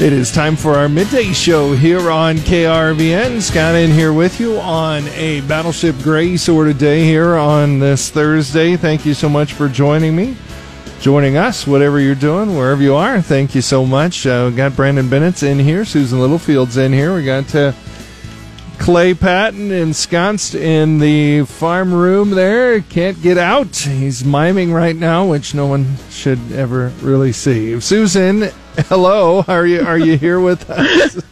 It is time for our midday show here on KRVN. Scott in here with you on a Battleship Gray sort of day here on this Thursday. Thank you so much for joining me, joining us, whatever you're doing, wherever you are. Thank you so much. Uh, got Brandon Bennett's in here, Susan Littlefield's in here. We got uh, Clay Patton ensconced in the farm room there. Can't get out. He's miming right now, which no one should ever really see. Susan, hello. Are you are you here with us?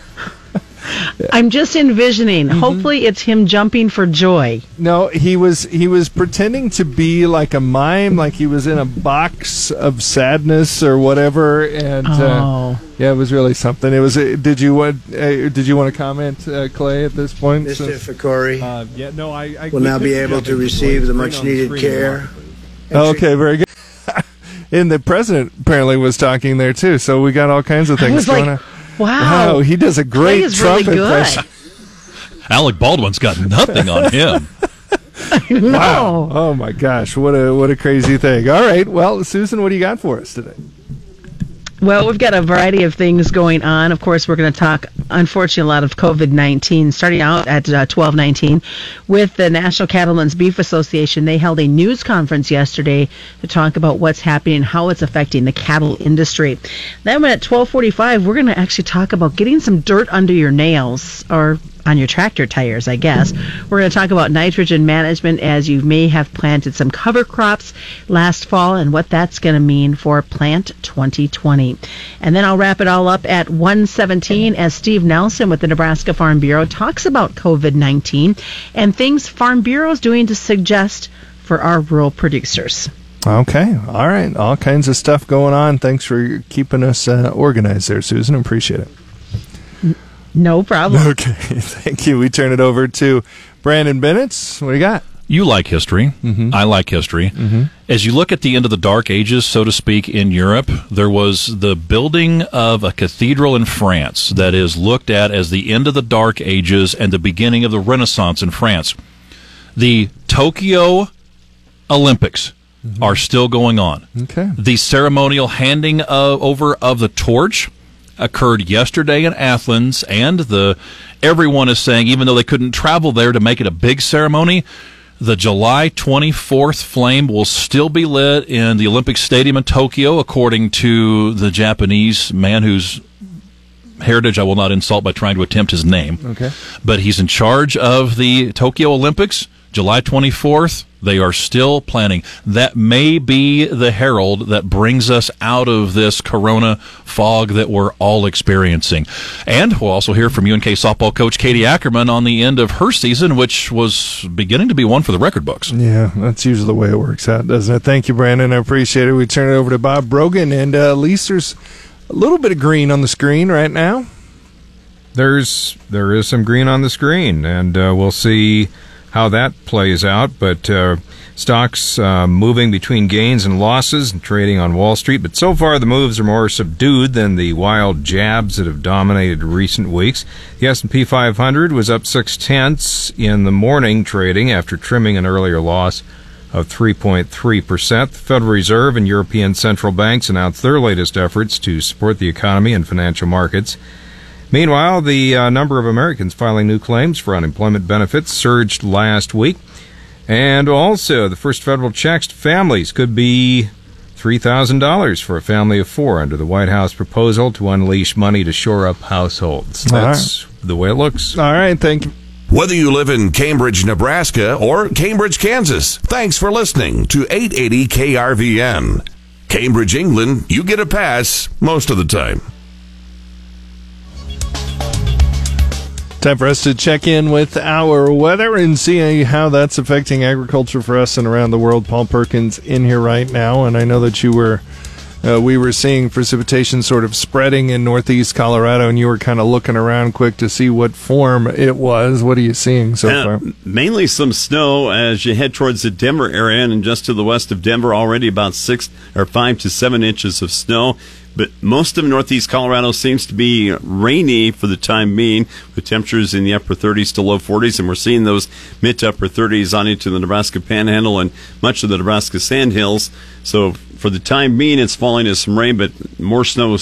I'm just envisioning. Mm-hmm. Hopefully, it's him jumping for joy. No, he was he was pretending to be like a mime, like he was in a box of sadness or whatever. And uh, oh. uh, yeah, it was really something. It was. Uh, did you want? Uh, did you want to comment, uh, Clay, at this point? Mr. Ficori. Uh, yeah, no, I, I will now be able to receive the much needed care. Okay, very good. And the president apparently was talking there too, so we got all kinds of things going like, on. Wow. Wow, he does a great is Trump really impression. Alec Baldwin's got nothing on him. wow. Oh my gosh, what a what a crazy thing. All right. Well, Susan, what do you got for us today? Well, we've got a variety of things going on. Of course, we're going to talk, unfortunately, a lot of COVID 19. Starting out at uh, 1219 with the National Cattlemen's Beef Association. They held a news conference yesterday to talk about what's happening and how it's affecting the cattle industry. Then at 1245, we're going to actually talk about getting some dirt under your nails or on your tractor tires, I guess. We're going to talk about nitrogen management as you may have planted some cover crops last fall and what that's going to mean for Plant 2020. And then I'll wrap it all up at 117 as Steve Nelson with the Nebraska Farm Bureau talks about COVID 19 and things Farm Bureau is doing to suggest for our rural producers. Okay. All right. All kinds of stuff going on. Thanks for keeping us uh, organized there, Susan. Appreciate it. No problem. Okay, thank you. We turn it over to Brandon Bennett. What do you got? You like history. Mm-hmm. I like history. Mm-hmm. As you look at the end of the Dark Ages, so to speak, in Europe, there was the building of a cathedral in France that is looked at as the end of the Dark Ages and the beginning of the Renaissance in France. The Tokyo Olympics mm-hmm. are still going on. Okay. The ceremonial handing of, over of the torch occurred yesterday in Athens, and the everyone is saying even though they couldn't travel there to make it a big ceremony, the July 24th flame will still be lit in the Olympic Stadium in Tokyo, according to the Japanese man whose heritage I will not insult by trying to attempt his name. Okay. But he's in charge of the Tokyo Olympics, July 24th. They are still planning. That may be the herald that brings us out of this corona fog that we're all experiencing. And we'll also hear from UNK softball coach Katie Ackerman on the end of her season, which was beginning to be one for the record books. Yeah, that's usually the way it works out, doesn't it? Thank you, Brandon. I appreciate it. We turn it over to Bob Brogan, and uh, at least there's a little bit of green on the screen right now. There's there is some green on the screen, and uh, we'll see how that plays out. But uh, stocks uh, moving between gains and losses and trading on Wall Street. But so far, the moves are more subdued than the wild jabs that have dominated recent weeks. The S&P 500 was up six tenths in the morning trading after trimming an earlier loss of 3.3%. The Federal Reserve and European central banks announced their latest efforts to support the economy and financial markets. Meanwhile, the uh, number of Americans filing new claims for unemployment benefits surged last week. And also, the first federal checks to families could be $3,000 for a family of four under the White House proposal to unleash money to shore up households. That's right. the way it looks. All right, thank you. Whether you live in Cambridge, Nebraska or Cambridge, Kansas, thanks for listening to 880 KRVN. Cambridge, England, you get a pass most of the time. Time for us to check in with our weather and see how that's affecting agriculture for us and around the world. Paul Perkins in here right now, and I know that you were. Uh, we were seeing precipitation sort of spreading in northeast Colorado, and you were kind of looking around quick to see what form it was. What are you seeing so uh, far? Mainly some snow as you head towards the Denver area, and just to the west of Denver, already about six or five to seven inches of snow. But most of northeast Colorado seems to be rainy for the time being, with temperatures in the upper 30s to low 40s, and we're seeing those mid to upper 30s on into the Nebraska Panhandle and much of the Nebraska Sandhills. So for the time being, it's falling as some rain, but more snow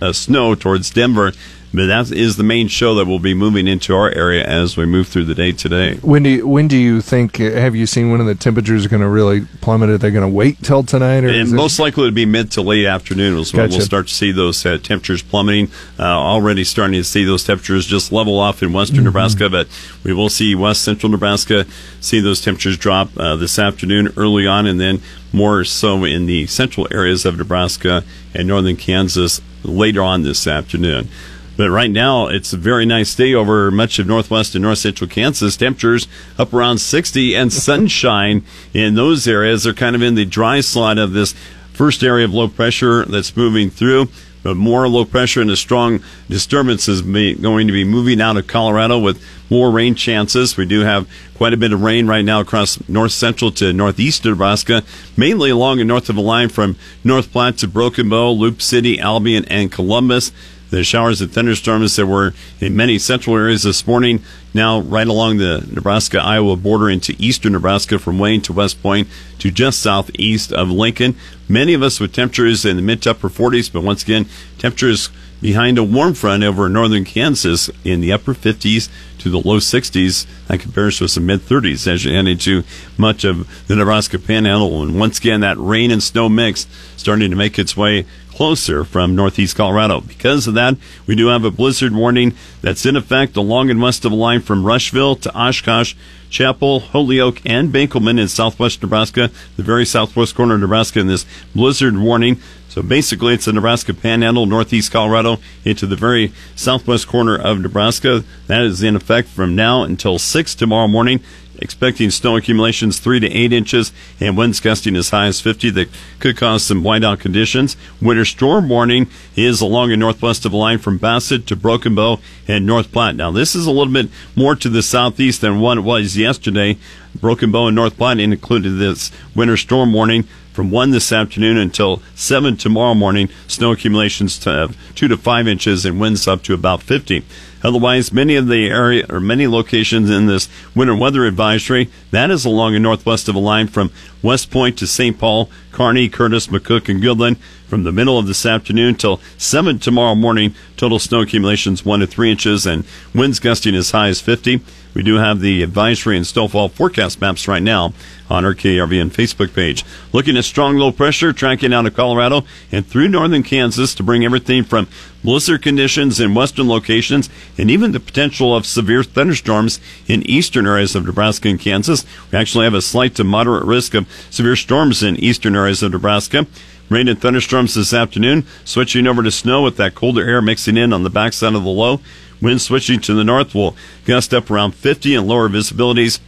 uh, snow towards Denver. But that is the main show that will be moving into our area as we move through the day today. When do you, when do you think? Have you seen when the temperatures are going to really plummet? Are they going to wait till tonight, or and most it? likely to be mid to late afternoon when Gotcha. we'll start to see those uh, temperatures plummeting. Uh, already starting to see those temperatures just level off in western Mm-hmm. Nebraska, but we will see west central Nebraska see those temperatures drop uh, this afternoon early on, and then more so in the central areas of Nebraska and northern Kansas later on this afternoon. But right now, it's a very nice day over much of northwest and north central Kansas. Temperatures up around 60 and sunshine in those areas. They're kind of in the dry slot of this first area of low pressure that's moving through. But more low pressure and a strong disturbance is going to be moving out of Colorado with more rain chances. We do have quite a bit of rain right now across north central to northeast Nebraska, mainly along and north of the line from North Platte to Broken Bow, Loop City, Albion, and Columbus. The showers and thunderstorms that were in many central areas this morning, now right along the Nebraska Iowa border into eastern Nebraska from Wayne to West Point to just southeast of Lincoln. Many of us with temperatures in the mid to upper 40s, but once again, temperatures behind a warm front over northern Kansas in the upper 50s to the low 60s. That compares to some mid 30s as you head into much of the Nebraska Panhandle. And once again, that rain and snow mix starting to make its way closer from northeast Colorado. Because of that, we do have a blizzard warning that's in effect along and west of the line from Rushville to Oshkosh, Chappell, Holyoke, and Benkelman in southwest Nebraska, the very southwest corner of Nebraska in this blizzard warning. So basically, it's the Nebraska Panhandle, northeast Colorado, into the very southwest corner of Nebraska. That is in effect from now until 6 tomorrow morning. Expecting snow accumulations 3 to 8 inches and winds gusting as high as 50 that could cause some whiteout conditions. Winter storm warning is along and northwest of the line from Bassett to Broken Bow and North Platte. Now, this is a little bit more to the southeast than what it was yesterday. Broken Bow and North Platte included this winter storm warning from 1 this afternoon until 7 tomorrow morning. Snow accumulations to uh, 2 to 5 inches and winds up to about 50. Otherwise, many of the area or many locations in this winter weather advisory, that is along and northwest of a line from West Point to St. Paul, Kearney, Curtis, McCook, and Goodland. From the middle of this afternoon till 7 tomorrow morning, total snow accumulations 1 to 3 inches and winds gusting as high as 50. We do have the advisory and snowfall forecast maps right now on our KRVN Facebook page. Looking at strong low pressure tracking out of Colorado and through northern Kansas to bring everything from blizzard conditions in western locations and even the potential of severe thunderstorms in eastern areas of Nebraska and Kansas. We actually have a slight to moderate risk of severe storms in eastern areas of Nebraska. Rain and thunderstorms this afternoon, switching over to snow with that colder air mixing in on the backside of the low. Wind switching to the north will gust up around 50 and lower visibilities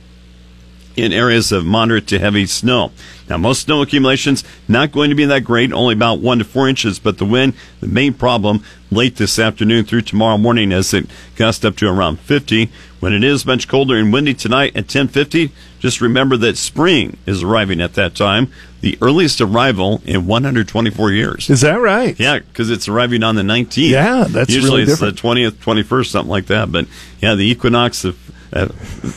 in areas of moderate to heavy snow. Now, most snow accumulations not going to be that great, only about one to four inches, but the wind, the main problem late this afternoon through tomorrow morning as it gusts up to around 50. When it is much colder and windy tonight at 1050, just remember that spring is arriving at that time, the earliest arrival in 124 years. Is that right? Yeah, because it's arriving on the 19th. Yeah, that's usually really it's the 20th, 21st, something like that. But yeah, the equinox of, uh,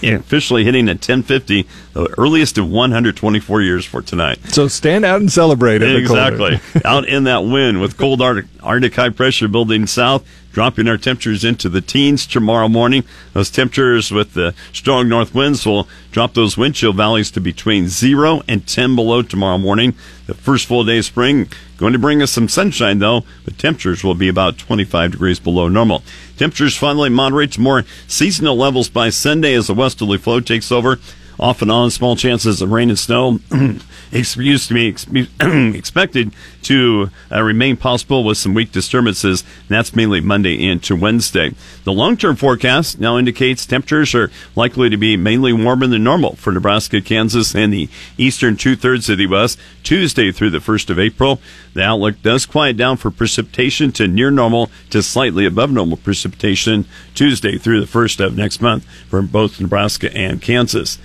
officially hitting at 1050, the earliest in 124 years for tonight. So stand out and celebrate it. Exactly. Out in that wind with cold Arctic, Arctic high pressure building south, dropping our temperatures into the teens tomorrow morning. Those temperatures with the strong north winds will drop those wind chill valleys to between 0 and 10 below tomorrow morning. The first full day of spring going to bring us some sunshine though, but temperatures will be about 25 degrees below normal. Temperatures finally moderate to more seasonal levels by Sunday as the westerly flow takes over. Off and on, small chances of rain and snow excuse to be expected to uh, remain possible with some weak disturbances. That's mainly Monday into Wednesday. The long-term forecast now indicates temperatures are likely to be mainly warmer than normal for Nebraska, Kansas, and the eastern two-thirds of the U.S. Tuesday through the 1st of April. The outlook does quiet down for precipitation to near normal to slightly above normal precipitation Tuesday through the 1st of next month for both Nebraska and Kansas.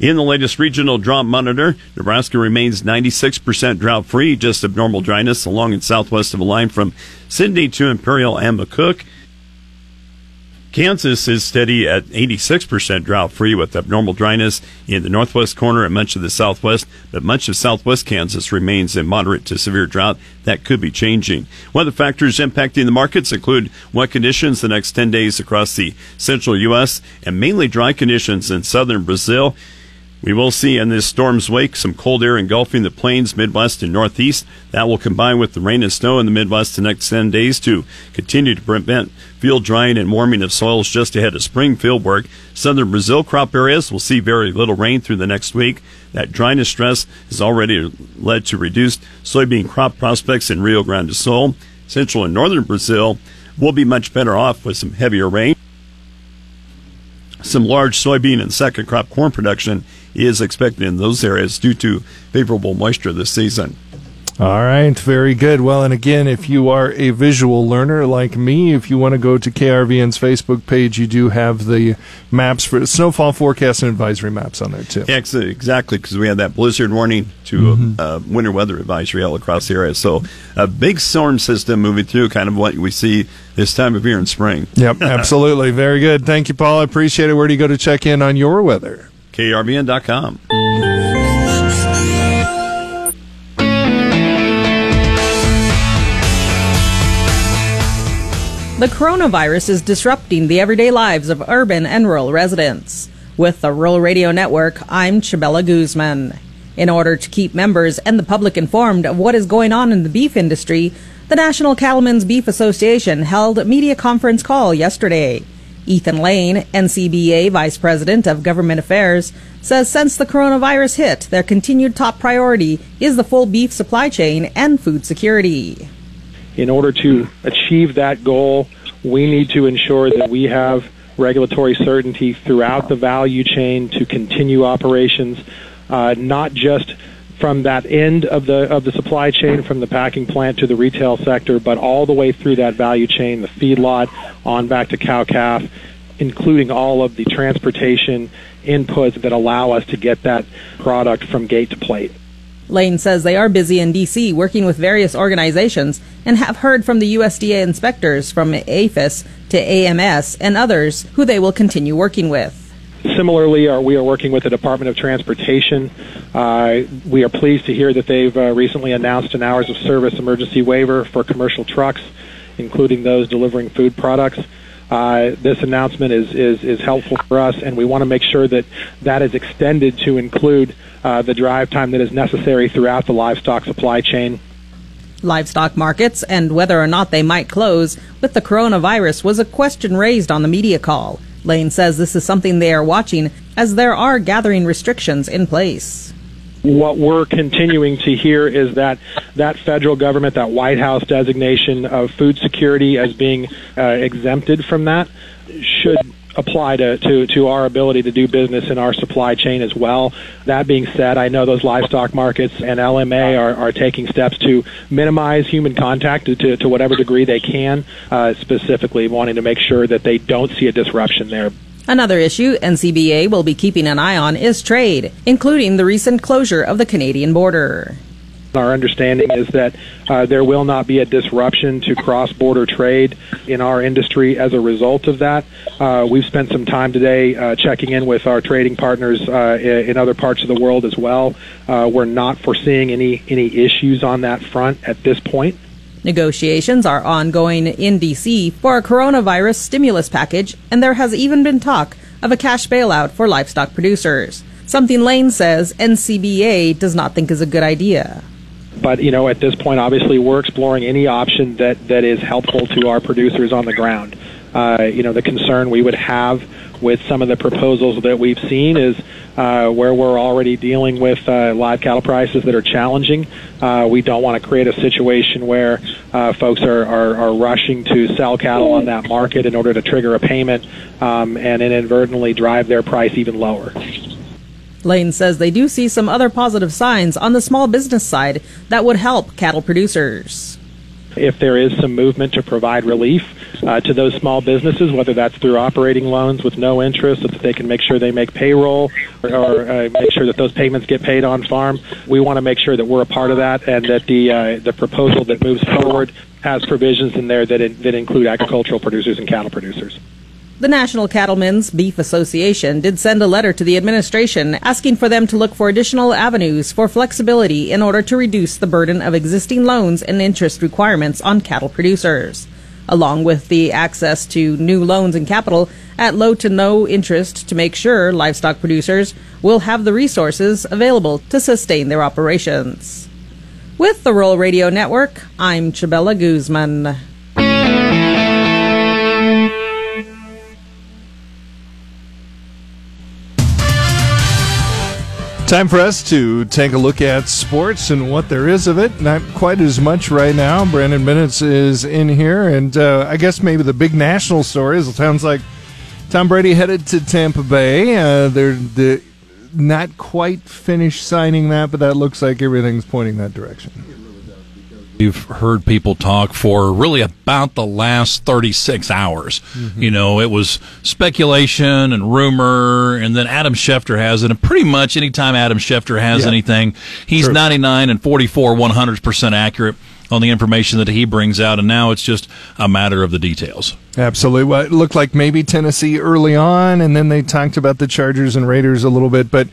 In the latest regional drought monitor, Nebraska remains 96% drought free, just abnormal dryness along and southwest of a line from Sidney to Imperial and McCook. Kansas is steady at 86% drought free with abnormal dryness in the northwest corner and much of the southwest, but much of southwest Kansas remains in moderate to severe drought. That could be changing. Weather factors impacting the markets include wet conditions the next 10 days across the central U.S. and mainly dry conditions in southern Brazil. We will see in this storm's wake some cold air engulfing the plains, Midwest, and Northeast. That will combine with the rain and snow in the Midwest the next 10 days to continue to prevent field drying and warming of soils just ahead of spring field work. Southern Brazil crop areas will see very little rain through the next week. That dryness stress has already led to reduced soybean crop prospects in Rio Grande do Sul. Central and northern Brazil will be much better off with some heavier rain. Some large soybean and second crop corn production is expected in those areas due to favorable moisture this season. All right, very good. Well, and again, if you are a visual learner like me, if you want to go to KRVN's Facebook page, you do have the maps for snowfall forecast and advisory maps on there too. Yeah, exactly, because we had that blizzard warning to mm-hmm. uh, winter weather advisory all across the area. So a big storm system moving through, kind of what we see this time of year in spring. Yep, absolutely. Very good. Thank you, Paul. I appreciate it. Where do you go to check in on your weather? KRVN.com. The coronavirus is disrupting the everyday lives of urban and rural residents. With the Rural Radio Network, I'm Chabela Guzman. In order to keep members and the public informed of what is going on in the beef industry, the National Cattlemen's Beef Association held a media conference call yesterday. Ethan Lane, NCBA Vice President of Government Affairs, says since the coronavirus hit, their continued top priority is the full beef supply chain and food security. In order to achieve that goal, we need to ensure that we have regulatory certainty throughout the value chain to continue operations, uh, not just from that end of the of the supply chain, from the packing plant to the retail sector, but all the way through that value chain, the feedlot on back to cow calf, including all of the transportation inputs that allow us to get that product from gate to plate. Lane says they are busy in D.C. working with various organizations and have heard from the USDA inspectors from APHIS to AMS and others who they will continue working with. Similarly, uh, we are working with the Department of Transportation. Uh, we are pleased to hear that they've uh, recently announced an hours of service emergency waiver for commercial trucks, including those delivering food products. Uh, this announcement is, is, is helpful for us, and we want to make sure that that is extended to include uh, the drive time that is necessary throughout the livestock supply chain. Livestock markets and whether or not they might close with the coronavirus was a question raised on the media call. Lane says this is something they are watching as there are gathering restrictions in place. What we're continuing to hear is that that federal government, that White House designation of food security as being uh, exempted from that, should apply to, to, to our ability to do business in our supply chain as well. That being said, I know those livestock markets and LMA are, are taking steps to minimize human contact to, to, whatever degree they can, uh, specifically wanting to make sure that they don't see a disruption there. Another issue NCBA will be keeping an eye on is trade, including the recent closure of the Canadian border. Our understanding is that uh, there will not be a disruption to cross border trade in our industry as a result of that. Uh, we've spent some time today uh, checking in with our trading partners uh, in other parts of the world as well. Uh, we're not foreseeing any, any issues on that front at this point. Negotiations are ongoing in D.C. for a coronavirus stimulus package, and there has even been talk of a cash bailout for livestock producers. Something Lane says NCBA does not think is a good idea. But you know, at this point, obviously, we're exploring any option that that is helpful to our producers on the ground. Uh, you know, the concern we would have with some of the proposals that we've seen is uh, where we're already dealing with uh, live cattle prices that are challenging. Uh, we don't want to create a situation where uh, folks are, are, are, rushing to sell cattle on that market in order to trigger a payment um, and inadvertently drive their price even lower. Lane says they do see some other positive signs on the small business side that would help cattle producers if there is some movement to provide relief uh, to those small businesses, whether that's through operating loans with no interest, so that they can make sure they make payroll or, or uh, make sure that those payments get paid on farm. We want to make sure that we're a part of that and that the uh, the proposal that moves forward has provisions in there that in, that include agricultural producers and cattle producers. The National Cattlemen's Beef Association did send a letter to the administration asking for them to look for additional avenues for flexibility in order to reduce the burden of existing loans and interest requirements on cattle producers along with the access to new loans and capital at low to no interest to make sure livestock producers will have the resources available to sustain their operations. With the Rural Radio Network, I'm Chabela Guzman. Time for us to take a look at sports and what there is of it. Not quite as much right now. Brandon Bennett's is in here, and uh, I guess maybe the big national story is it sounds like Tom Brady headed to Tampa Bay. Uh, they're the, not quite finished signing that, but that looks like everything's pointing that direction. You've heard people talk for really about the last 36 hours. Mm-hmm. You know, it was speculation and rumor, and then Adam Schefter has it. And pretty much anytime Adam Schefter has yeah. anything, he's True. 99 and 44, 100% accurate on the information that he brings out, and now it's just a matter of the details. Absolutely. Well, it looked like maybe Tennessee early on, and then they talked about the Chargers and Raiders a little bit, but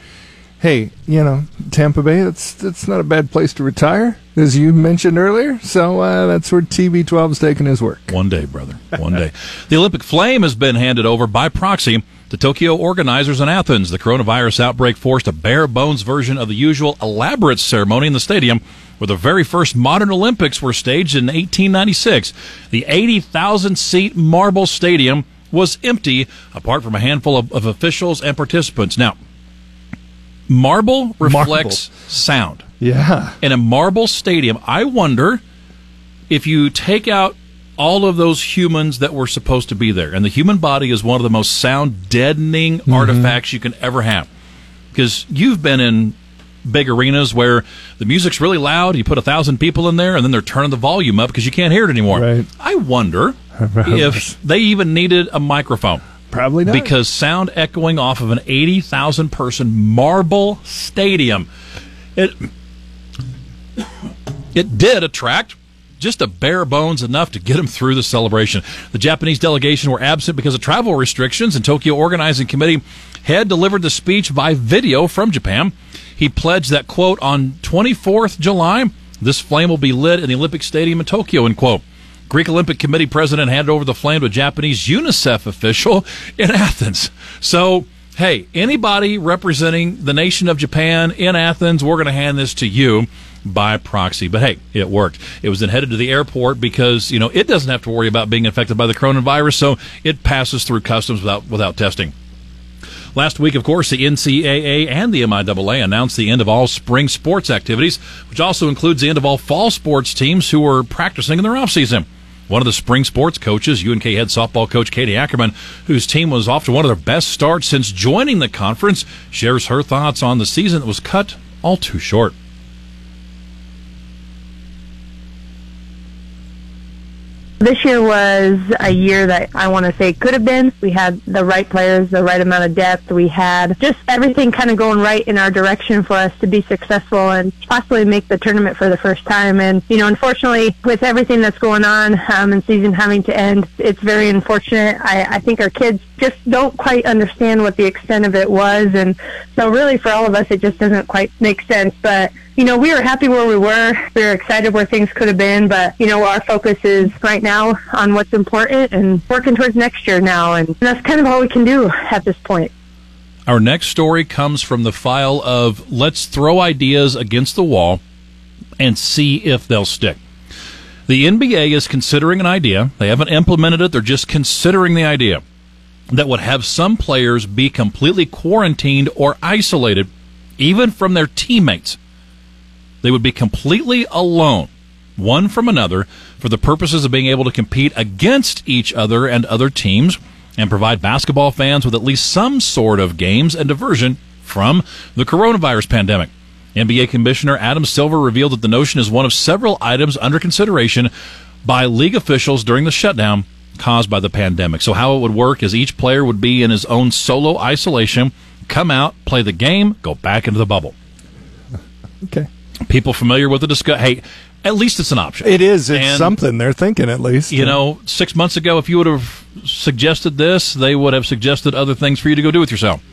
hey, you know, Tampa Bay, that's that's not a bad place to retire, as you mentioned earlier. So uh, that's where TB12 is taking his work. One day, brother. One day. the Olympic flame has been handed over by proxy to Tokyo organizers in Athens. The coronavirus outbreak forced a bare bones version of the usual elaborate ceremony in the stadium where the very first modern Olympics were staged in 1896. The 80,000 seat marble stadium was empty, apart from a handful of, of officials and participants. Now, Marble reflects marble. sound. Yeah. In a marble stadium, I wonder if you take out all of those humans that were supposed to be there, and the human body is one of the most sound deadening mm-hmm. artifacts you can ever have. Because you've been in big arenas where the music's really loud, you put a thousand people in there, and then they're turning the volume up because you can't hear it anymore. Right. I wonder if they even needed a microphone. Probably not. Because sound echoing off of an 80,000 person marble stadium. It it did attract just a bare bones enough to get them through the celebration. The Japanese delegation were absent because of travel restrictions, and Tokyo Organizing Committee had delivered the speech by video from Japan. He pledged that, quote, on 24th July, this flame will be lit in the Olympic Stadium in Tokyo, end quote. Greek Olympic Committee president handed over the flame to a Japanese UNICEF official in Athens. So, hey, anybody representing the nation of Japan in Athens, we're going to hand this to you by proxy. But hey, it worked. It was then headed to the airport because, you know, it doesn't have to worry about being infected by the coronavirus, so it passes through customs without without testing. Last week, of course, the NCAA and the MIAA announced the end of all spring sports activities, which also includes the end of all fall sports teams who were practicing in their off season. One of the spring sports coaches, UNK head softball coach Katie Ackerman, whose team was off to one of their best starts since joining the conference, shares her thoughts on the season that was cut all too short. This year was a year that I want to say could have been. We had the right players, the right amount of depth. We had just everything kind of going right in our direction for us to be successful and possibly make the tournament for the first time. And, you know, unfortunately, with everything that's going on um, and season having to end, it's very unfortunate. I, I think our kids just don't quite understand what the extent of it was. And so really for all of us, it just doesn't quite make sense. But you know, we were happy where we were. We were excited where things could have been, but you know, our focus is right now on what's important and working towards next year now, and that's kind of all we can do at this point. Our next story comes from the file of let's throw ideas against the wall and see if they'll stick. The NBA is considering an idea. They haven't implemented it, they're just considering the idea that would have some players be completely quarantined or isolated, even from their teammates they would be completely alone, one from another, for the purposes of being able to compete against each other and other teams and provide basketball fans with at least some sort of games and diversion from the coronavirus pandemic. NBA Commissioner Adam Silver revealed that the notion is one of several items under consideration by league officials during the shutdown caused by the pandemic. So, how it would work is each player would be in his own solo isolation, come out, play the game, go back into the bubble. Okay people familiar with the discuss. Hey, at least it's an option. It is. It's and, something they're thinking. At least you know, six months ago, if you would have suggested this, they would have suggested other things for you to go do with yourself.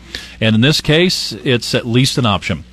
And in this case, it's at least an option.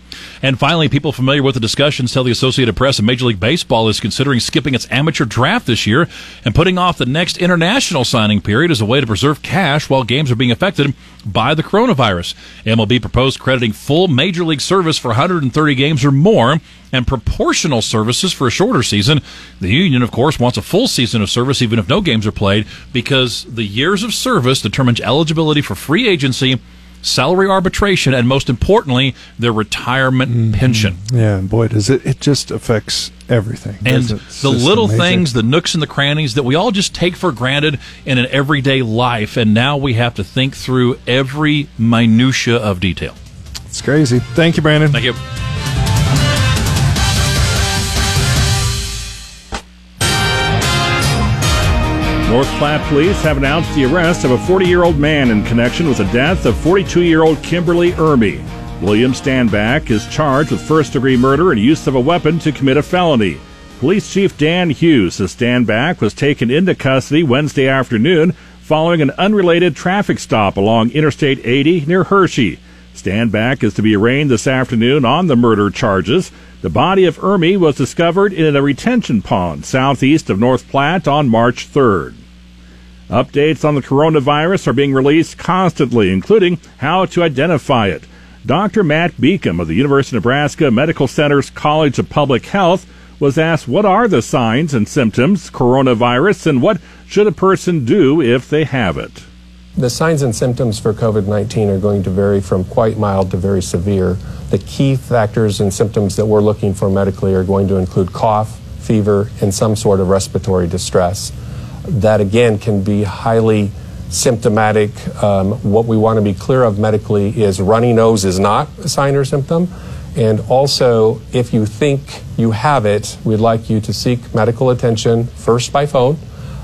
And finally, people familiar with the discussions tell the Associated Press that Major League Baseball is considering skipping its amateur draft this year and putting off the next international signing period as a way to preserve cash while games are being affected by the coronavirus. MLB proposed crediting full Major League service for 130 games or more and proportional services for a shorter season. The union, of course, wants a full season of service even if no games are played because the years of service determines eligibility for free agency salary arbitration, and most importantly, their retirement mm-hmm. pension. Yeah, and boy, does it! It just affects everything. And the little amazing. things, the nooks and the crannies that we all just take for granted in an everyday life, and now we have to think through every minutia of detail. It's crazy. Thank you, Brandon. Thank you. North Platte police have announced the arrest of a 40 year old man in connection with the death of 42 year old Kimberly Ermy. William Standback is charged with first degree murder and use of a weapon to commit a felony. Police Chief Dan Hughes says Standback was taken into custody Wednesday afternoon following an unrelated traffic stop along Interstate 80 near Hershey. Standback is to be arraigned this afternoon on the murder charges. The body of Ermy was discovered in a retention pond southeast of North Platte on March 3rd. Updates on the coronavirus are being released constantly, including how to identify it. Dr. Matt Beacom of the University of Nebraska Medical Center's College of Public Health was asked what are the signs and symptoms coronavirus and what should a person do if they have it. The signs and symptoms for COVID 19 are going to vary from quite mild to very severe. The key factors and symptoms that we're looking for medically are going to include cough, fever, and some sort of respiratory distress that again can be highly symptomatic. Um, what we want to be clear of medically is runny nose is not a sign or symptom. And also, if you think you have it, we'd like you to seek medical attention first by phone.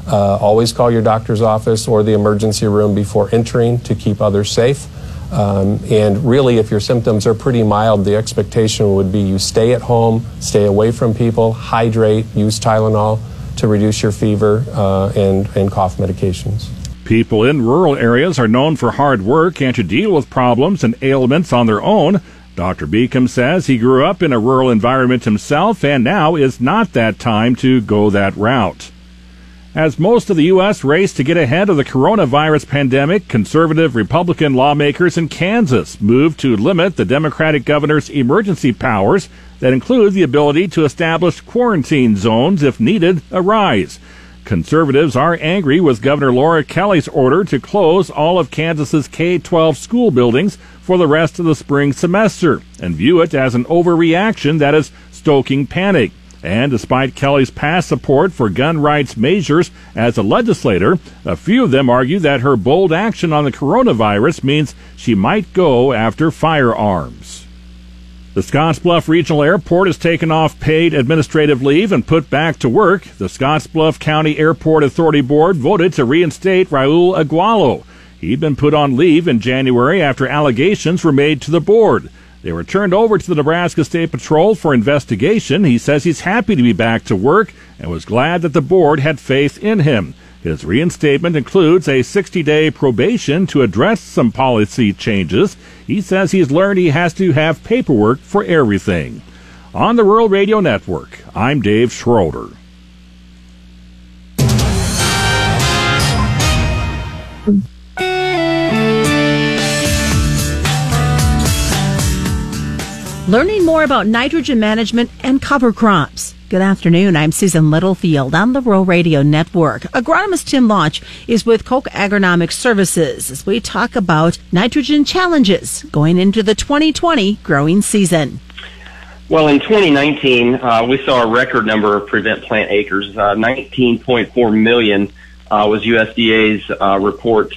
Uh, always call your doctor's office or the emergency room before entering to keep others safe. Um, and really, if your symptoms are pretty mild, the expectation would be you stay at home, stay away from people, hydrate, use Tylenol to reduce your fever uh, and, and cough medications. People in rural areas are known for hard work and to deal with problems and ailments on their own. Dr. Beacom says he grew up in a rural environment himself and now is not that time to go that route. As most of the U.S. race to get ahead of the coronavirus pandemic, conservative Republican lawmakers in Kansas moved to limit the Democratic governor's emergency powers that include the ability to establish quarantine zones if needed arise. Conservatives are angry with Governor Laura Kelly's order to close all of Kansas's K-12 school buildings for the rest of the spring semester and view it as an overreaction that is stoking panic. And despite Kelly's past support for gun rights measures as a legislator, a few of them argue that her bold action on the coronavirus means she might go after firearms. The Scottsbluff Regional Airport has taken off paid administrative leave and put back to work. The Scottsbluff County Airport Authority Board voted to reinstate Raul Aguallo. He'd been put on leave in January after allegations were made to the board. They were turned over to the Nebraska State Patrol for investigation. He says he's happy to be back to work and was glad that the board had faith in him. His reinstatement includes a 60 day probation to address some policy changes. He says he's learned he has to have paperwork for everything. On the Rural Radio Network, I'm Dave Schroeder. Learning more about nitrogen management and cover crops. Good afternoon. I'm Susan Littlefield on the Rural Radio Network. Agronomist Tim Laatsch is with Koch Agronomic Services as we talk about nitrogen challenges going into the 2020 growing season. Well, in 2019, uh, we saw a record number of prevent plant acres. Uh, 19.4 million uh, was USDA's uh, report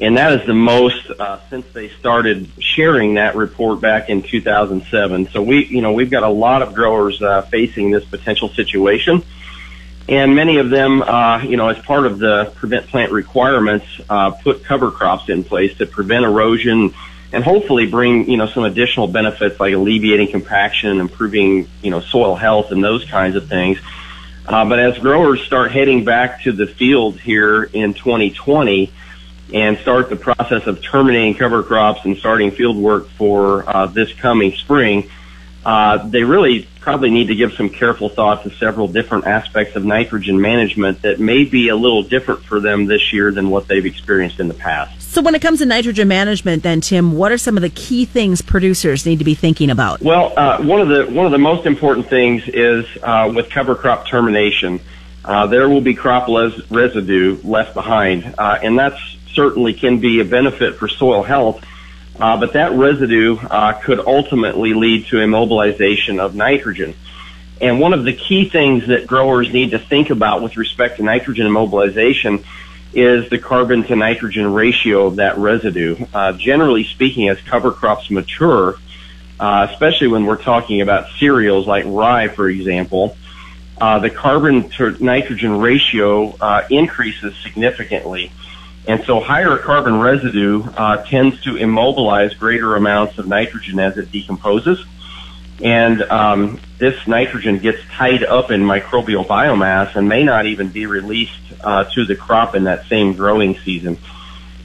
and that is the most uh, since they started sharing that report back in 2007. So we, you know, we've got a lot of growers uh, facing this potential situation, and many of them, uh, you know, as part of the prevent plant requirements, uh, put cover crops in place to prevent erosion and hopefully bring, you know, some additional benefits like alleviating compaction, improving, you know, soil health, and those kinds of things. Uh, but as growers start heading back to the field here in 2020 and start the process of terminating cover crops and starting field work for uh, this coming spring, uh, they really probably need to give some careful thought to several different aspects of nitrogen management that may be a little different for them this year than what they've experienced in the past. So, when it comes to nitrogen management, then Tim, what are some of the key things producers need to be thinking about? Well, uh, one of the one of the most important things is uh, with cover crop termination. Uh, there will be crop les- residue left behind, uh, and that's certainly can be a benefit for soil health uh, but that residue uh, could ultimately lead to immobilization of nitrogen. And one of the key things that growers need to think about with respect to nitrogen immobilization is the carbon to nitrogen ratio of that residue. Uh, generally speaking, as cover crops mature, uh, especially when we're talking about cereals like rye, for example, uh, the carbon to nitrogen ratio uh, increases significantly. And so higher carbon residue uh, tends to immobilize greater amounts of nitrogen as it decomposes. And um, this nitrogen gets tied up in microbial biomass and may not even be released uh, to the crop in that same growing season.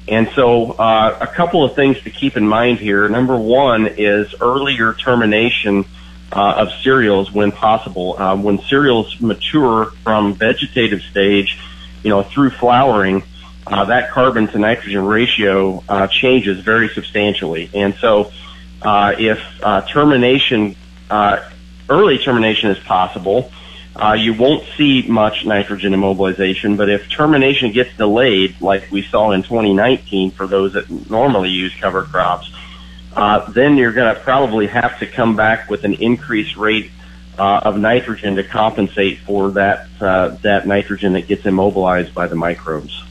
And so uh, a couple of things to keep in mind here. Number one is earlier termination uh, of cereals when possible. Uh, when cereals mature from vegetative stage, you know, through flowering, uh, that carbon to nitrogen ratio uh, changes very substantially. And so, uh, if uh, termination, uh, early termination is possible, uh, you won't see much nitrogen immobilization. But if termination gets delayed, like we saw in 2019 for those that normally use cover crops, then you're going to probably have to come back with an increased rate of nitrogen to compensate for that that nitrogen that gets immobilized by the microbes.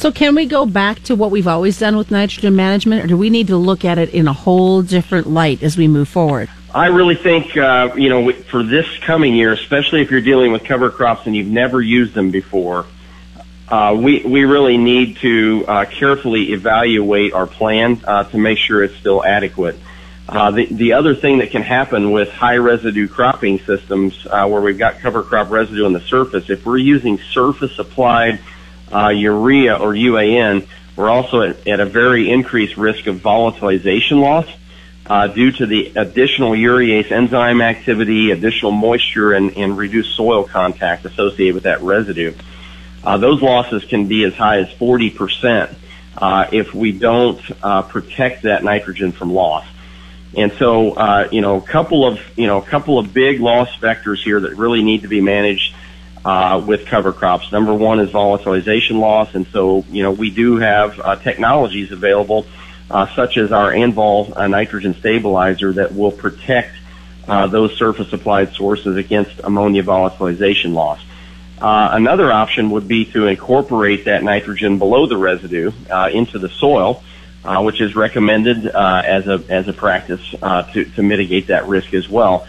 So, can we go back to what we've always done with nitrogen management, or do we need to look at it in a whole different light as we move forward? I really think, uh, you know, for this coming year, especially if you're dealing with cover crops and you've never used them before, uh, we we really need to uh, carefully evaluate our plan uh, to make sure it's still adequate. Uh, the the other thing that can happen with high residue cropping systems, uh, where we've got cover crop residue on the surface, if we're using surface applied uh, urea or UAN, we're also at, at, a very increased risk of volatilization loss uh, due to the additional urease enzyme activity, additional moisture, and, and reduced soil contact associated with that residue. Uh, those losses can be as high as 40% uh, if we don't uh, protect that nitrogen from loss. And so, uh, you know, a couple of, you know, a couple of big loss vectors here that really need to be managed uh, with cover crops. Number one is volatilization loss, and so you know we do have uh, technologies available, uh, such as our Anvol uh, nitrogen stabilizer that will protect uh, those surface applied sources against ammonia volatilization loss. Uh, another option would be to incorporate that nitrogen below the residue into the soil, which is recommended as a as a practice to to mitigate that risk as well.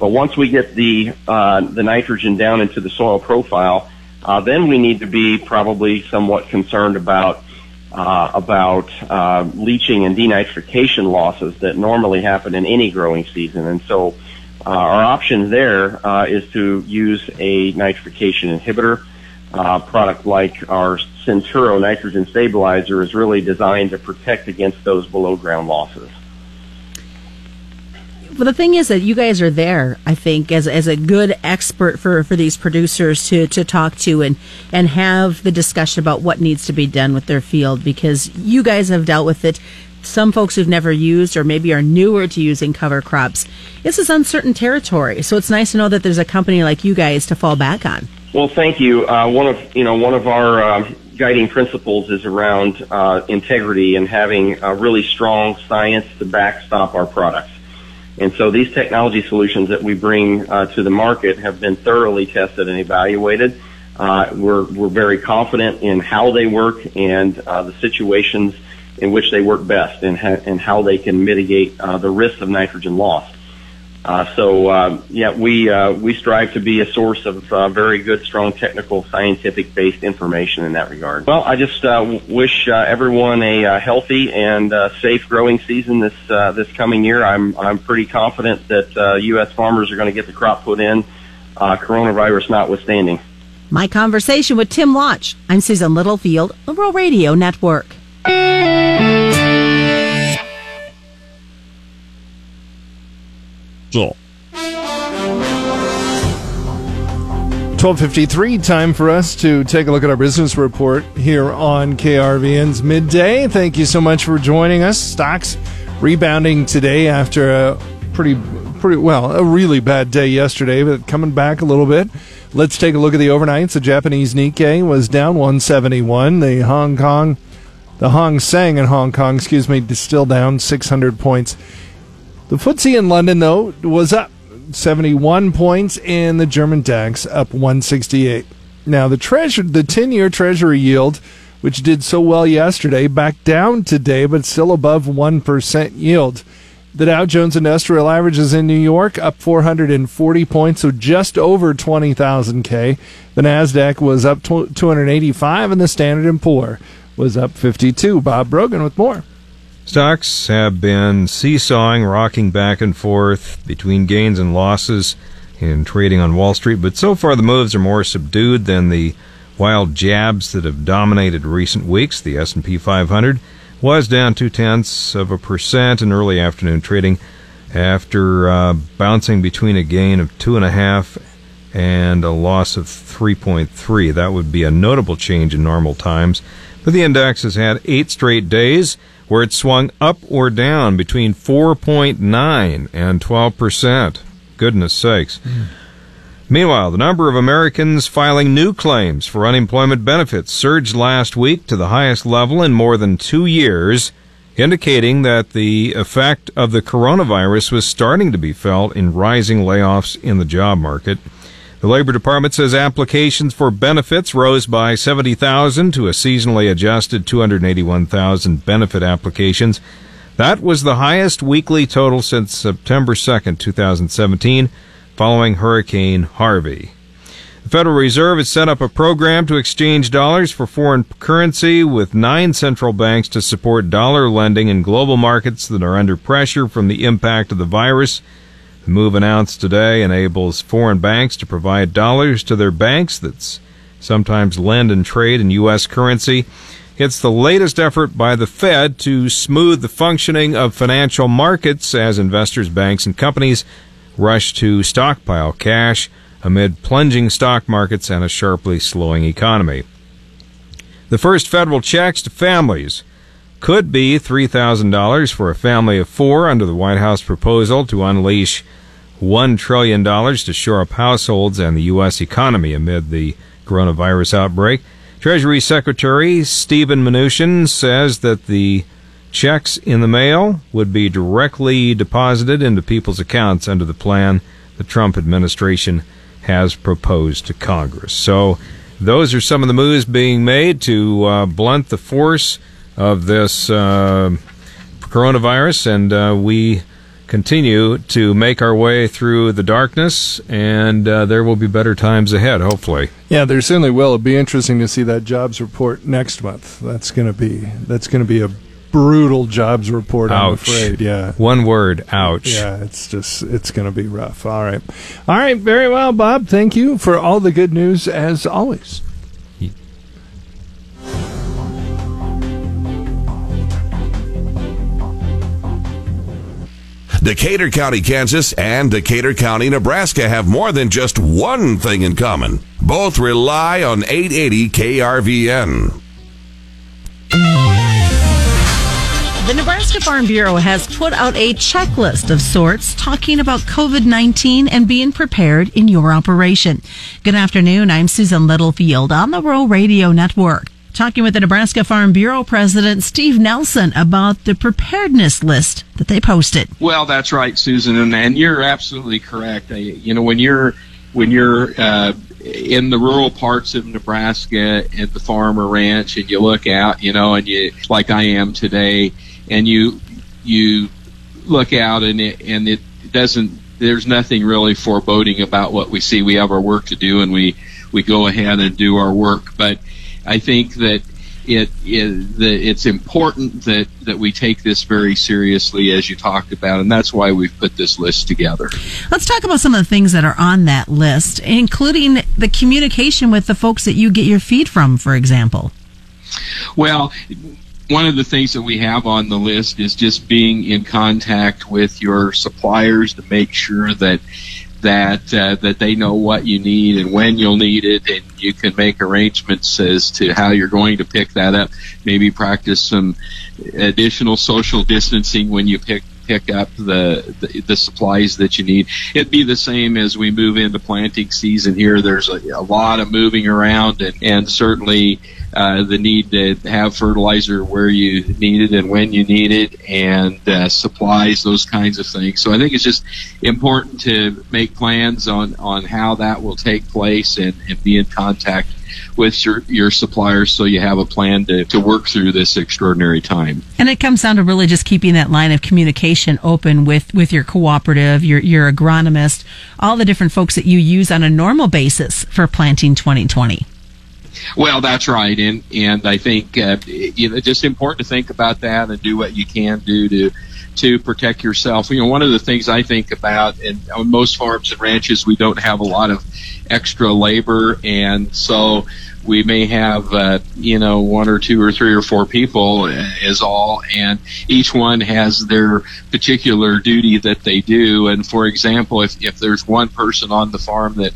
But once we get the uh, the nitrogen down into the soil profile, uh, then we need to be probably somewhat concerned about uh, about uh, leaching and denitrification losses that normally happen in any growing season. And so, uh, our option there uh, is to use a nitrification inhibitor. product like our Centuro nitrogen stabilizer is really designed to protect against those below ground losses but the thing is that you guys are there, I think, as as a good expert for, for these producers to, to talk to and and have the discussion about what needs to be done with their field because you guys have dealt with it. Some folks who've never used or maybe are newer to using cover crops. This is uncertain territory, so it's nice to know that there's a company like you guys to fall back on. Well, thank you. Uh, one of you know one of our uh, guiding principles is around uh, integrity and having a really strong science to backstop our products. And so these technology solutions that we bring uh, to the market have been thoroughly tested and evaluated. Uh, we're, we're very confident in how they work and uh, the situations in which they work best and, ha- and how they can mitigate uh, the risk of nitrogen loss. Uh, so uh, yeah, we uh, we strive to be a source of uh, very good, strong, technical, scientific-based information in that regard. Well, I just uh, wish uh, everyone a healthy and safe growing season this this coming year. I'm I'm pretty confident that uh, U.S. farmers are going to get the crop put in uh, coronavirus notwithstanding. My conversation with Tim Laatsch. I'm Susan Littlefield, Rural Radio Network. So. 1253 time for us to take a look at our business report here on KRVN's midday. Thank you so much for joining us. Stocks rebounding today after a pretty pretty well a really bad day yesterday but coming back a little bit. Let's take a look at the overnights. The japanese nikkei was down 171 the hong kong the Hang Seng in hong kong excuse me still down 600 points the FTSE in London, though, was up 71 points, and the German DAX up 168. Now, the treasure, the 10-year Treasury yield, which did so well yesterday, back down today, but still above 1% yield. The Dow Jones Industrial Averages in New York up 440 points, so just over 20,000 K. The Nasdaq was up 285, and the Standard & Poor was up 52. Bob Brogan with more. Stocks have been seesawing, rocking back and forth between gains and losses in trading on Wall Street, but so far the moves are more subdued than the wild jabs that have dominated recent weeks. The S&P 500 was down two tenths of a percent in early afternoon trading after uh, bouncing between a gain of two and a half and a loss of 3.3. That would be a notable change in normal times. But the index has had eight straight days where it swung up or down between 4.9 and 12 percent. Goodness sakes. Mm. Meanwhile, the number of Americans filing new claims for unemployment benefits surged last week to the highest level in more than two years, indicating that the effect of the coronavirus was starting to be felt in rising layoffs in the job market. The Labor Department says applications for benefits rose by 70,000 to a seasonally adjusted 281,000 benefit applications. That was the highest weekly total since September 2nd, 2017, following Hurricane Harvey. The Federal Reserve has set up a program to exchange dollars for foreign currency with nine central banks to support dollar lending in global markets that are under pressure from the impact of the virus. Move announced today enables foreign banks to provide dollars to their banks that sometimes lend and trade in U.S. currency. It's the latest effort by the Fed to smooth the functioning of financial markets as investors, banks, and companies rush to stockpile cash amid plunging stock markets and a sharply slowing economy. The first federal checks to families could be $3,000 for a family of four under the White House proposal to unleash $1 trillion to shore up households and the U.S. economy amid the coronavirus outbreak. Treasury Secretary Steven Mnuchin says that the checks in the mail would be directly deposited into people's accounts under the plan the Trump administration has proposed to Congress. So, those are some of the moves being made to uh, blunt the force of this uh, coronavirus, and uh, we continue to make our way through the darkness, and uh, there will be better times ahead, hopefully. Yeah, there certainly will. It'll be interesting to see that jobs report next month. That's going to be that's going to be a brutal jobs report. I'm ouch. afraid. Yeah. One word. Ouch. Yeah, it's just it's going to be rough. All right, all right, very well, Bob. Thank you for all the good news as always. Decatur County, Kansas and Decatur County, Nebraska have more than just one thing in common. Both rely on 880 KRVN. The Nebraska Farm Bureau has put out a checklist of sorts talking about COVID 19 and being prepared in your operation. Good afternoon. I'm Susan Littlefield on the Rural Radio Network talking with the Nebraska Farm Bureau President Steve Nelson about the preparedness list that they posted. Well, that's right, Susan, and, and you're absolutely correct. You know, when you're when you're uh, in the rural parts of Nebraska at the farm or ranch, and you look out, you know, and you like I am today, and you you look out, and it and it doesn't. There's nothing really foreboding about what we see. We have our work to do, and we we go ahead and do our work, but I think that it is the, it's important that that we take this very seriously as you talked about and that's why we've put this list together Let's talk about some of the things that are on that list, including the communication with the folks that you get your feed from, for example. Well, one of the things that we have on the list is just being in contact with your suppliers to make sure that that uh, that they know what you need and when you'll need it, and you can make arrangements as to how you're going to pick that up. Maybe practice some additional social distancing when you pick pick up the, the the supplies that you need. It'd be the same as we move into planting season here. There's a, a lot of moving around, and, and certainly uh, the need to have fertilizer where you need it and when you need it, and uh, supplies, those kinds of things. So I think it's just important to make plans on on how that will take place and, and be in contact with your, your suppliers so you have a plan to, to work through this extraordinary time. And it comes down to really just keeping that line of communication open with, with your cooperative, your, your agronomist, all the different folks that you use on a normal basis for planting 2020. Well, that's right, and and I think uh, you know just important to think about that and do what you can do to to protect yourself. You know, one of the things I think about, and on most farms and ranches, we don't have a lot of extra labor, and so we may have uh, you know one or two or three or four people is all and each one has their particular duty that they do and for example if, if there's one person on the farm that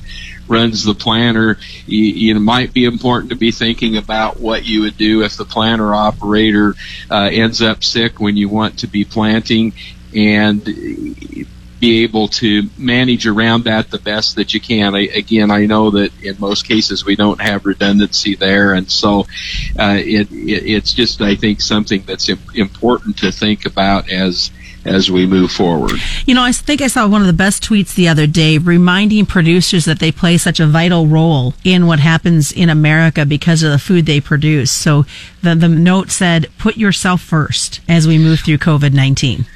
runs the planter you, it might be important to be thinking about what you would do if the planter operator uh, ends up sick when you want to be planting and be able to manage around that the best that you can. I, again, I know that in most cases we don't have redundancy there, and so uh, it, it, it's just I think something that's important to think about as as we move forward. You know, I think I saw one of the best tweets the other day reminding producers that they play such a vital role in what happens in America because of the food they produce. So the, the note said, put yourself first as we move through COVID 19.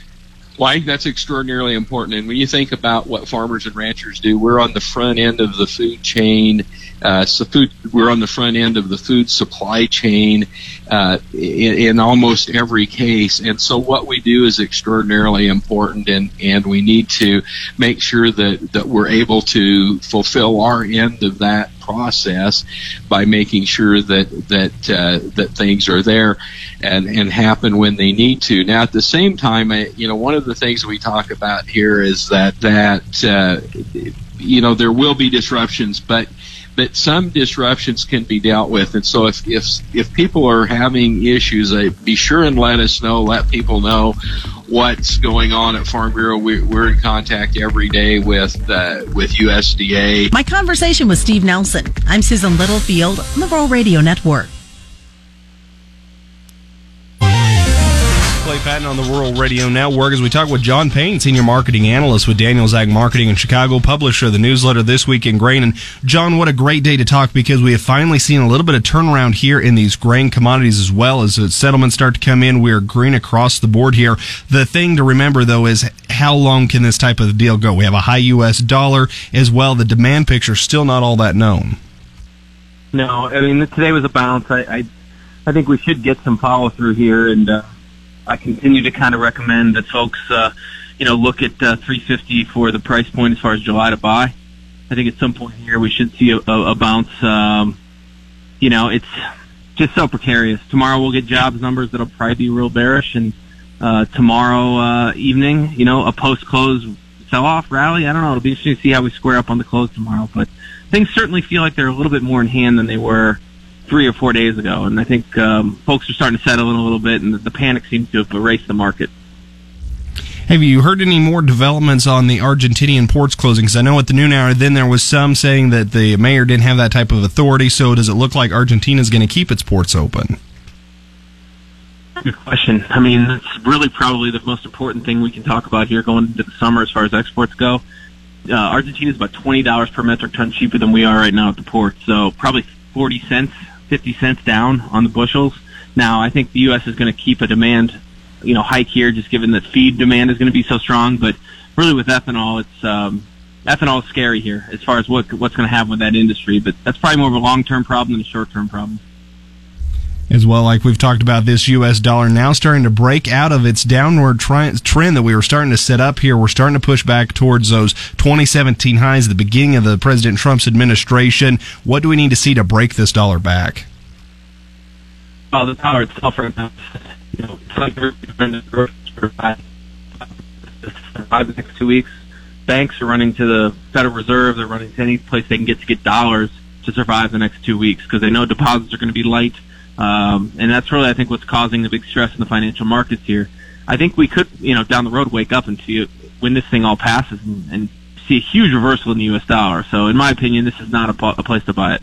Well, I think that's extraordinarily important. And when you think about what farmers and ranchers do, we're on the front end of the food chain. Uh, so food, we're on the front end of the food supply chain uh, in, in, almost every case. And so what we do is extraordinarily important, and, and we need to make sure that, that we're able to fulfill our end of that process by making sure that that uh, that things are there and and happen when they need to. Now, at the same time, I, you know, one of the things we talk about here is that that uh, you know there will be disruptions, but but some disruptions can be dealt with. And so if if if people are having issues, uh, be sure and let us know. Let people know what's going on at Farm Bureau. We, are in contact every day with uh, with USDA. My conversation with Steve Nelson. I'm Susan Littlefield on the Rural Radio Network. Clay Patton on the Rural Radio Network as we talk with John Payne, Senior Marketing Analyst with Daniels Ag Marketing in Chicago, publisher of the newsletter This Week in Grain. And John, what a great day to talk because we have finally seen a little bit of turnaround here in these grain commodities as well as the settlements start to come in. We're green across the board here. The thing to remember though is how long can this type of deal go? We have a high U.S. dollar as well. The demand picture still not all that known. No, I mean today was a bounce. I I, I think we should get some follow through here and. Uh, I continue to kind of recommend that folks, uh, you know, look at uh, 350 for the price point as far as July to buy. I think at some point here we should see a, a, a bounce. Um, you know, it's just so precarious. Tomorrow we'll get jobs numbers that'll probably be real bearish, and uh, tomorrow uh, evening, you know, a post-close sell-off rally. I don't know. It'll be interesting to see how we square up on the close tomorrow, but things certainly feel like they're a little bit more in hand than they were three or four days ago, and I think um, folks are starting to settle in a little bit, and the, panic seems to have erased the market. Have you heard any more developments on the Argentinian ports closing? Because I know at the noon hour, then there was some saying that the mayor didn't have that type of authority. So does it look like Argentina is going to keep its ports open? Good question. I mean, it's really probably the most important thing we can talk about here going into the summer as far as exports go. Uh, Argentina is about twenty dollars per metric ton cheaper than we are right now at the port, so probably forty cents 50 cents down on the bushels. Now, I think the U.S. is going to keep a demand, you know, hike here, just given that feed demand is going to be so strong. But really, with ethanol, it's um, ethanol is scary here as far as what what's going to happen with that industry. But that's probably more of a long term problem than a short term problem. As well. Like we've talked about, this U.S. dollar now starting to break out of its downward tri- trend that we were starting to set up here. We're starting to push back towards those 2017 highs, the beginning of the President Trump's administration. What do we need to see to break this dollar back? Well, the dollar itself right now, you know, it's like we're the for five, five the next two weeks. Banks are running to the Federal Reserve. They're running to any place they can get to get dollars to survive the next two weeks because they know deposits are going to be light um, and that's really, I think, what's causing the big stress in the financial markets here. I think we could, you know, down the road wake up and see when this thing all passes and, and see a huge reversal in the U.S. dollar. So, in my opinion, this is not a, a place to buy it.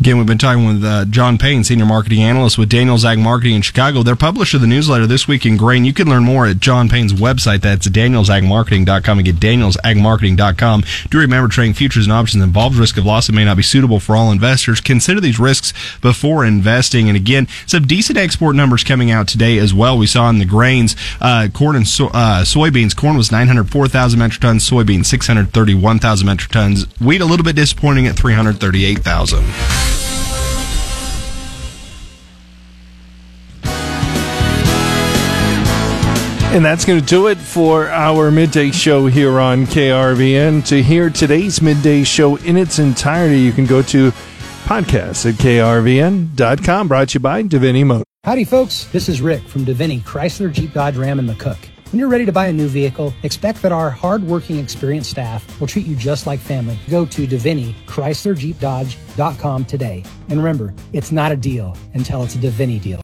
Again, we've been talking with uh, John Payne, Senior Marketing Analyst with Daniels Ag Marketing in Chicago. They're publisher of the newsletter This Week in Grain. You can learn more at John Payne's website. That's danielsagmarketing.com. Again, danielsagmarketing.com. Do remember trading futures and options involves risk of loss and may not be suitable for all investors. Consider these risks before investing. And again, some decent export numbers coming out today as well. We saw in the grains, uh, corn and so, uh, soybeans. Corn was 904,000 metric tons, soybeans 631,000 metric tons. Wheat a little bit disappointing at 338,000. And that's going to do it for our midday show here on KRVN. To hear today's midday show in its entirety, you can go to podcast at krvn.com. Brought to you by Davini Motors. Howdy, folks. This is Rick from Davini Chrysler Jeep Dodge Ram and McCook. When you're ready to buy a new vehicle, expect that our hardworking, experienced staff will treat you just like family. Go to Davini Chrysler Jeep Dodge.com today. And remember, it's not a deal until it's a Davini deal.